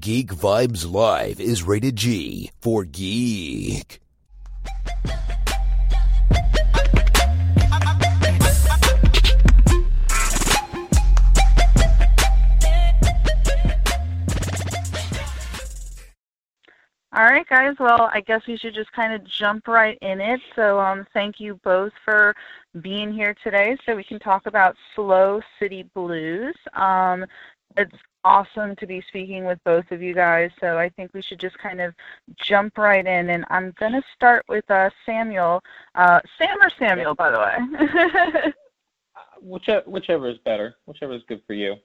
Geek Vibes Live is rated G for geek. All right, guys. Well, I guess we should just kind of jump right in it. So, um, thank you both for being here today, so we can talk about Slow City Blues. Um, it's awesome to be speaking with both of you guys. So I think we should just kind of jump right in. And I'm going to start with uh, Samuel. Uh, Sam or Samuel, by the way? whichever, whichever is better. Whichever is good for you.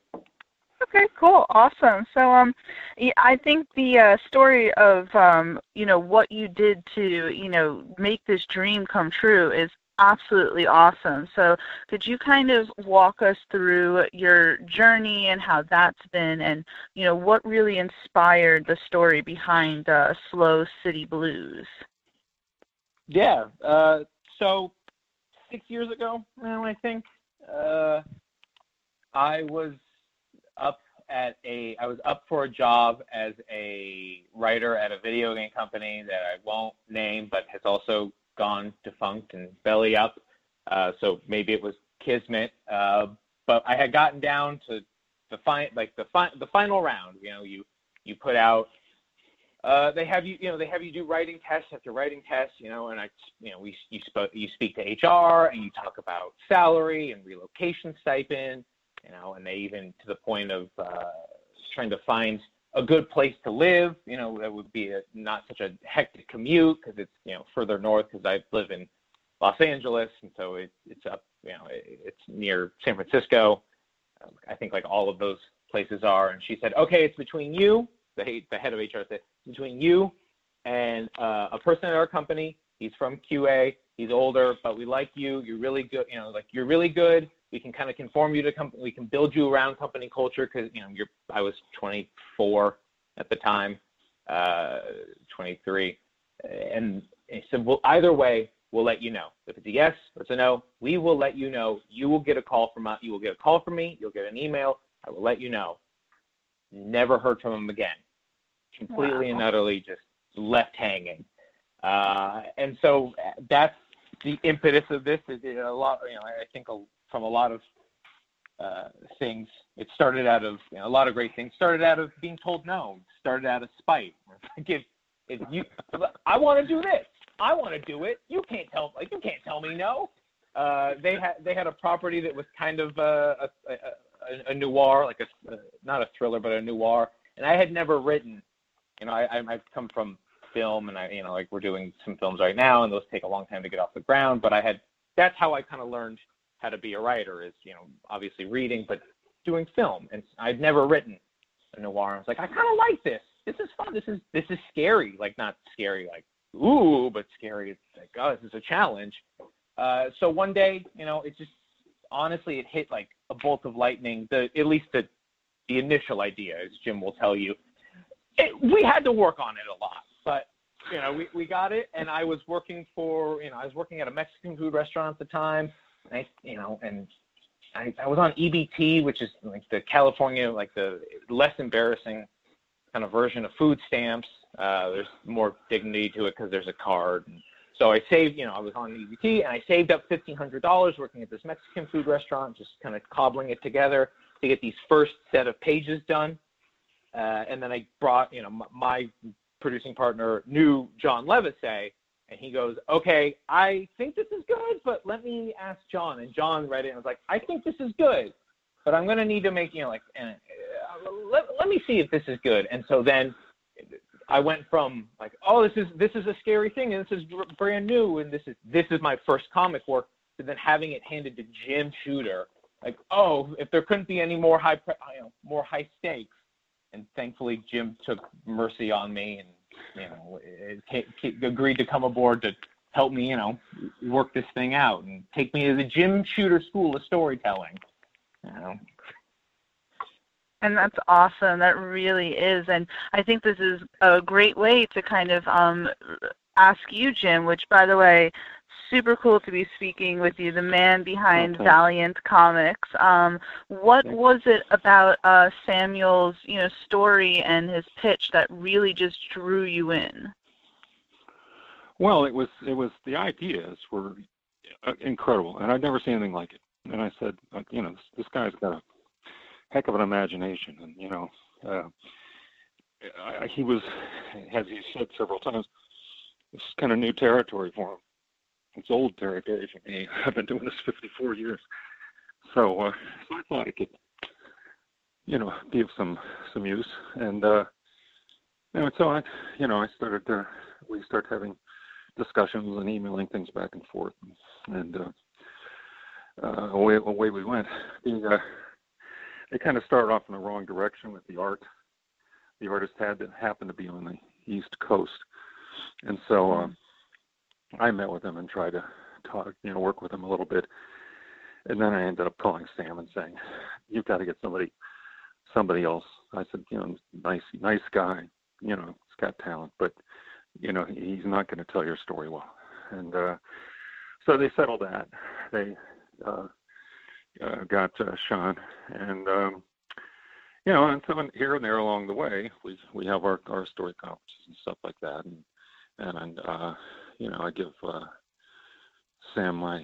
Okay, cool, awesome. So, um, I think the uh, story of um, you know what you did to you know make this dream come true is absolutely awesome. So, could you kind of walk us through your journey and how that's been, and you know what really inspired the story behind uh, Slow City Blues? Yeah. Uh, so, six years ago, I think uh, I was up at a I was up for a job as a writer at a video game company that I won't name, but has also gone defunct and belly up. Uh, so maybe it was kismet. Uh, but I had gotten down to the fi- like the fi- the final round. You know, you you put out. Uh, they have you, you know, they have you do writing tests after writing tests, you know, and I, you know, we you spoke, you speak to HR and you talk about salary and relocation stipend, you know, and they even to the point of uh, trying to find a good place to live. You know, that would be a, not such a hectic commute because it's you know further north because I live in Los Angeles and so it, it's up you know it, it's near San Francisco. Um, I think like all of those places are. And she said, okay, it's between you, the the head of HR said, between you and uh, a person at our company. He's from QA. He's older, but we like you. You're really good. You know, like you're really good we can kind of conform you to company. We can build you around company culture because you know you're. I was 24 at the time, uh, 23, and he said, "Well, either way, we'll let you know. If it's a yes or it's a no, we will let you know. You will get a call from us. You will get a call from me. You'll get an email. I will let you know." Never heard from him again. Completely wow. and utterly just left hanging. Uh, and so that's the impetus of this. Is a lot. You know, I think a from a lot of uh, things. It started out of you know, a lot of great things. Started out of being told no. Started out of spite. if, if you, I want to do this. I want to do it. You can't tell like you can't tell me no. Uh, they had they had a property that was kind of a, a, a, a noir, like a not a thriller, but a noir. And I had never written. You know, I, I've come from film, and I you know like we're doing some films right now, and those take a long time to get off the ground. But I had that's how I kind of learned how to be a writer is, you know, obviously reading, but doing film. And I'd never written a noir. I was like, I kind of like this. This is fun. This is this is scary. Like not scary, like ooh, but scary. It's like oh, this is a challenge. Uh, so one day, you know, it just honestly it hit like a bolt of lightning. The at least the the initial idea, as Jim will tell you, it, we had to work on it a lot, but you know, we, we got it. And I was working for, you know, I was working at a Mexican food restaurant at the time. I, you know, and I, I was on EBT, which is like the California, like the less embarrassing kind of version of food stamps. Uh, there's more dignity to it because there's a card. And so I saved, you know, I was on EBT and I saved up $1,500 working at this Mexican food restaurant, just kind of cobbling it together to get these first set of pages done. Uh, and then I brought, you know, my, my producing partner knew John Levisay, and he goes, okay, I think this is good, but let me ask John. And John read it and was like, I think this is good, but I'm going to need to make, you know, like, uh, let, let me see if this is good. And so then I went from like, oh, this is, this is a scary thing. And this is brand new. And this is, this is my first comic work to then having it handed to Jim Shooter. Like, oh, if there couldn't be any more high, pre- you know, more high stakes, and thankfully Jim took mercy on me and you know agreed to come aboard to help me, you know, work this thing out and take me to the Jim Shooter School of Storytelling. You know. And that's awesome. That really is. And I think this is a great way to kind of um, ask you, Jim, which, by the way, super cool to be speaking with you, the man behind okay. Valiant Comics. Um, what was it about uh, Samuel's, you know, story and his pitch that really just drew you in? Well, it was it was the ideas were uh, incredible, and I'd never seen anything like it. And I said, you know, this, this guy's got a heck of an imagination, and you know, uh, I, he was, as he said several times, this is kind of new territory for him. It's old territory for me. I've been doing this 54 years, so uh, so I thought it could, you know, be of some some use. And uh, and so I, you know, I started. Uh, we start having discussions and emailing things back and forth, and uh, uh, away away we went. The, uh, they kind of started off in the wrong direction with the art. The artist had to happen to be on the East Coast, and so uh, I met with him and tried to talk, you know, work with him a little bit. And then I ended up calling Sam and saying, "You've got to get somebody, somebody else." I said, "You know, nice, nice guy. You know, he's got talent, but you know, he's not going to tell your story well. And uh, so they settled that. They uh, uh, got uh, Sean, and um, you know, and so here and there along the way, we we have our our story conferences and stuff like that, and and uh, you know, I give uh, Sam my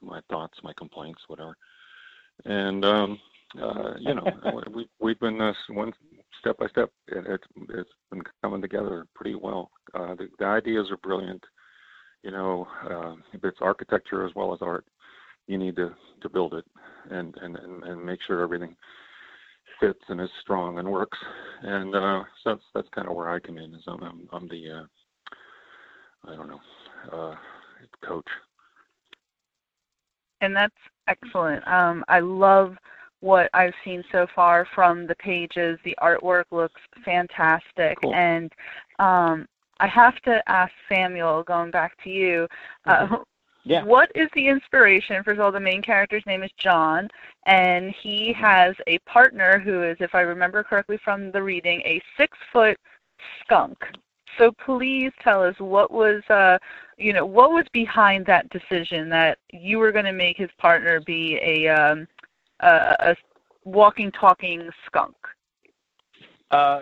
my thoughts, my complaints, whatever, and um, uh, you know, we we've been uh, one step by step. It, it's it's been coming together pretty well. Uh, the, the ideas are brilliant. You know, uh, if it's architecture as well as art, you need to to build it and and and, and make sure everything fits and is strong and works. And uh, so that's that's kind of where I come in. Is I'm I'm, I'm the uh, I don't know uh, coach. And that's excellent. Um, I love what I've seen so far from the pages. The artwork looks fantastic, cool. and um, I have to ask Samuel, going back to you, uh, mm-hmm. yeah. what is the inspiration? First of all, the main character's name is John, and he has a partner who is, if I remember correctly from the reading, a six-foot skunk. So please tell us what was, uh, you know, what was behind that decision that you were going to make his partner be a um, a, a walking, talking skunk? Uh,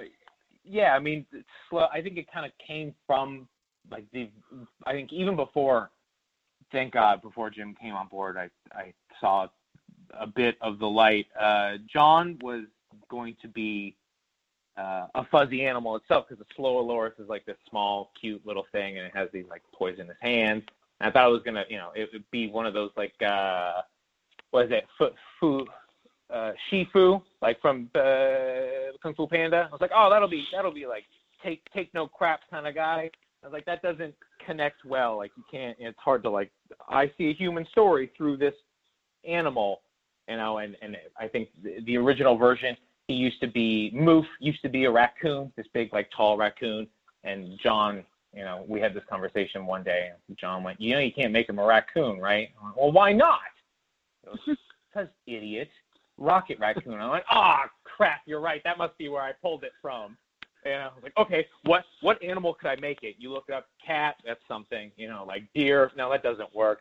yeah, I mean, slow. I think it kind of came from like the. I think even before, thank God, before Jim came on board, I I saw a bit of the light. Uh, John was going to be uh, a fuzzy animal itself because the Slow-Loris is like this small, cute little thing, and it has these like poisonous hands. And I thought it was gonna, you know, it would be one of those like uh, what is it, fu, fu uh, Shifu, like from uh, Kung Fu Panda. I was like, oh, that'll be that'll be like take take no crap kind of guy. I was like, that doesn't connect well. Like you can't. It's hard to like. I see a human story through this animal, you know. And and I think the, the original version, he used to be Moof, used to be a raccoon, this big like tall raccoon. And John, you know, we had this conversation one day. And John went, you know, you can't make him a raccoon, right? Went, well, why not? Because idiot. Rocket Raccoon. I went, oh crap, you're right. That must be where I pulled it from. And I was like, okay, what what animal could I make it? You look it up, cat, that's something. You know, like deer, no, that doesn't work.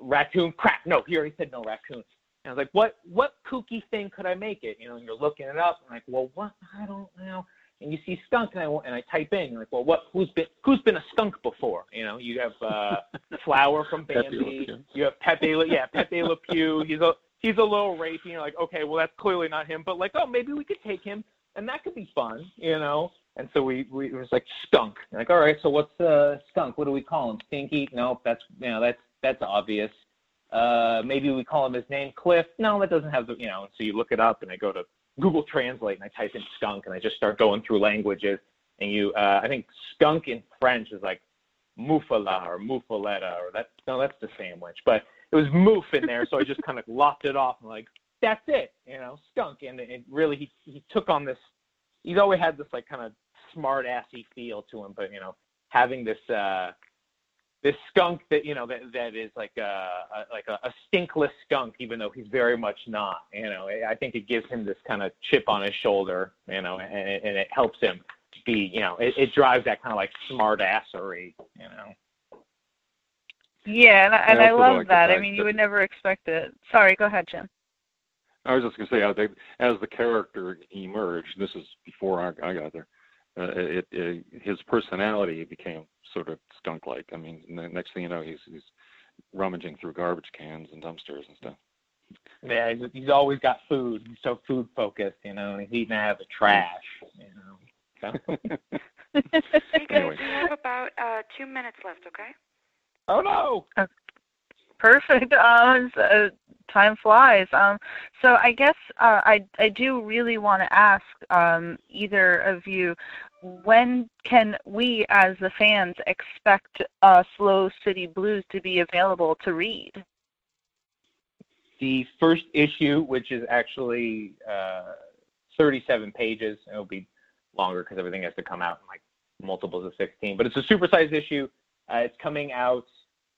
Raccoon, crap, no, he already said no raccoon. And I was like, what what kooky thing could I make it? You know, and you're looking it up, and like, well, what? I don't know. And you see skunk, and I and I type in, like, well, what? Who's been who's been a skunk before? You know, you have uh, Flower from Bambi. You have Pepe, yeah, Pepe Le Pew. He's a he's a little rapey. And you're like, okay, well that's clearly not him, but like, oh, maybe we could take him, and that could be fun, you know. And so we we it was like skunk. like, all right, so what's uh skunk? What do we call him? Stinky? No, that's you know that's that's obvious. Uh, maybe we call him his name Cliff. No, that doesn't have the you know. So you look it up, and I go to Google Translate, and I type in skunk, and I just start going through languages. And you, uh, I think skunk in French is like moufala or moufaletta, or that no, that's the sandwich, but it was moof in there, so I just kind of lopped it off and like that's it, you know, skunk. And it really he he took on this he's always had this like kind of smart assy feel to him, but you know, having this uh this skunk that you know that that is like a, a like a, a stinkless skunk, even though he's very much not. You know, I think it gives him this kind of chip on his shoulder. You know, and it, and it helps him be. You know, it, it drives that kind of like smart assery. You know. Yeah, and I, and I I love like that. I fact mean, you would never expect it. Sorry, go ahead, Jim. I was just going to say, they, as the character emerged, this is before I, I got there. Uh, it, it his personality became sort of skunk-like. I mean, the next thing you know, he's he's rummaging through garbage cans and dumpsters and stuff. Yeah, he's, he's always got food. He's so food focused. You know, and he's eating out of the trash. You know. So. Hey guys, Anyway. we have about uh, two minutes left, okay? oh no. Perfect. Um, s- uh, time flies. Um, so I guess uh, I I do really want to ask um, either of you, when can we as the fans expect uh, Slow City Blues to be available to read? the first issue, which is actually uh, 37 pages. It'll be longer because everything has to come out in like multiples of 16. But it's a supersized issue. Uh, it's coming out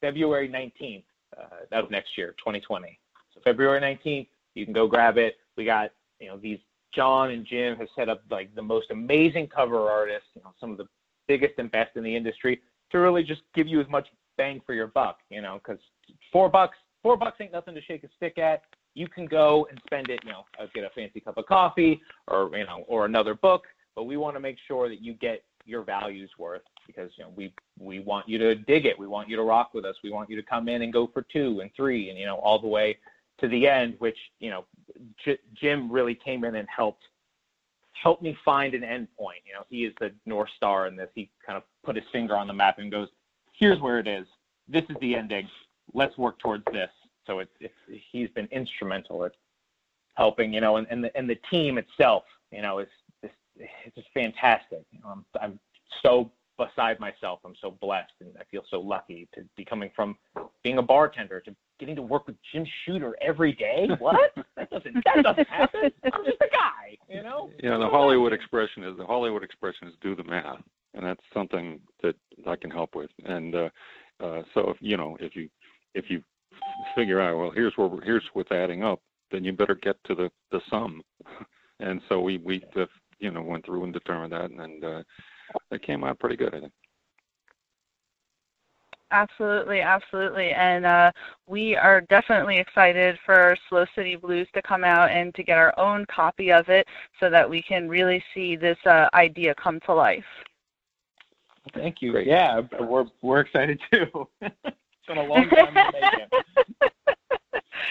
February 19th uh, of next year, 2020. So February 19th, you can go grab it. We got you know these. John and Jim have set up like the most amazing cover artists, you know, some of the biggest and best in the industry to really just give you as much bang for your buck, you know, because four bucks four bucks ain't nothing to shake a stick at. You can go and spend it, you know, uh, get a fancy cup of coffee or you know, or another book. But we want to make sure that you get your values worth because you know we we want you to dig it. We want you to rock with us. We want you to come in and go for two and three and you know all the way to the end. Which you know, J- Jim really came in and helped help me find an end point. You know, he is the north star in this. He kind of put his finger on the map and goes, "Here's where it is. This is the ending. Let's work towards this." So it's, it's he's been instrumental at helping, you know, and, and the and the team itself, you know, is is it's just fantastic. You know, I'm I'm so beside myself. I'm so blessed, and I feel so lucky to be coming from being a bartender to getting to work with Jim Shooter every day. What? that doesn't that doesn't happen. I'm just a guy, you know. Yeah, the Hollywood expression is the Hollywood expression is do the math, and that's something that I can help with. And uh, uh, so if you know if you if you figure out well here's where we're, here's what's adding up, then you better get to the the sum. And so we we uh, you know went through and determined that, and uh, it came out pretty good, I think. Absolutely, absolutely. And uh, we are definitely excited for Slow City Blues to come out and to get our own copy of it so that we can really see this uh, idea come to life. Thank you. Great. Yeah, we're we're excited too. it's been a long time in the making.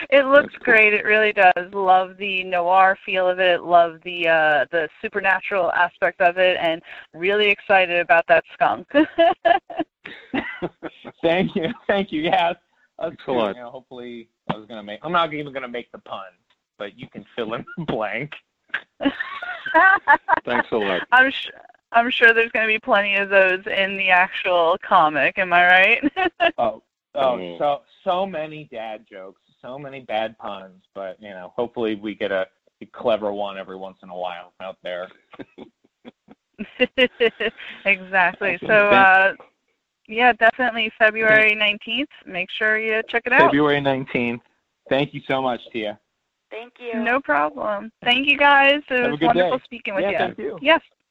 it looks cool. great. It really does. Love the noir feel of it. Love the uh, the supernatural aspect of it, and really excited about that skunk. Thank you. Thank you. Yeah. Us Thanks a too, lot. You know, hopefully, I was gonna make. I'm not even gonna make the pun, but you can fill in the blank. Thanks a lot. I'm sh- I'm sure there's going to be plenty of those in the actual comic. Am I right? Oh, oh, Oh. so so many dad jokes, so many bad puns, but you know, hopefully we get a, a clever one every once in a while out there. exactly. So, uh, yeah, definitely February 19th. Make sure you check it out. February 19th. Thank you so much, Tia. Thank you. No problem. Thank you guys. It Have a was good wonderful day. speaking with yeah, you. thank you. Yes,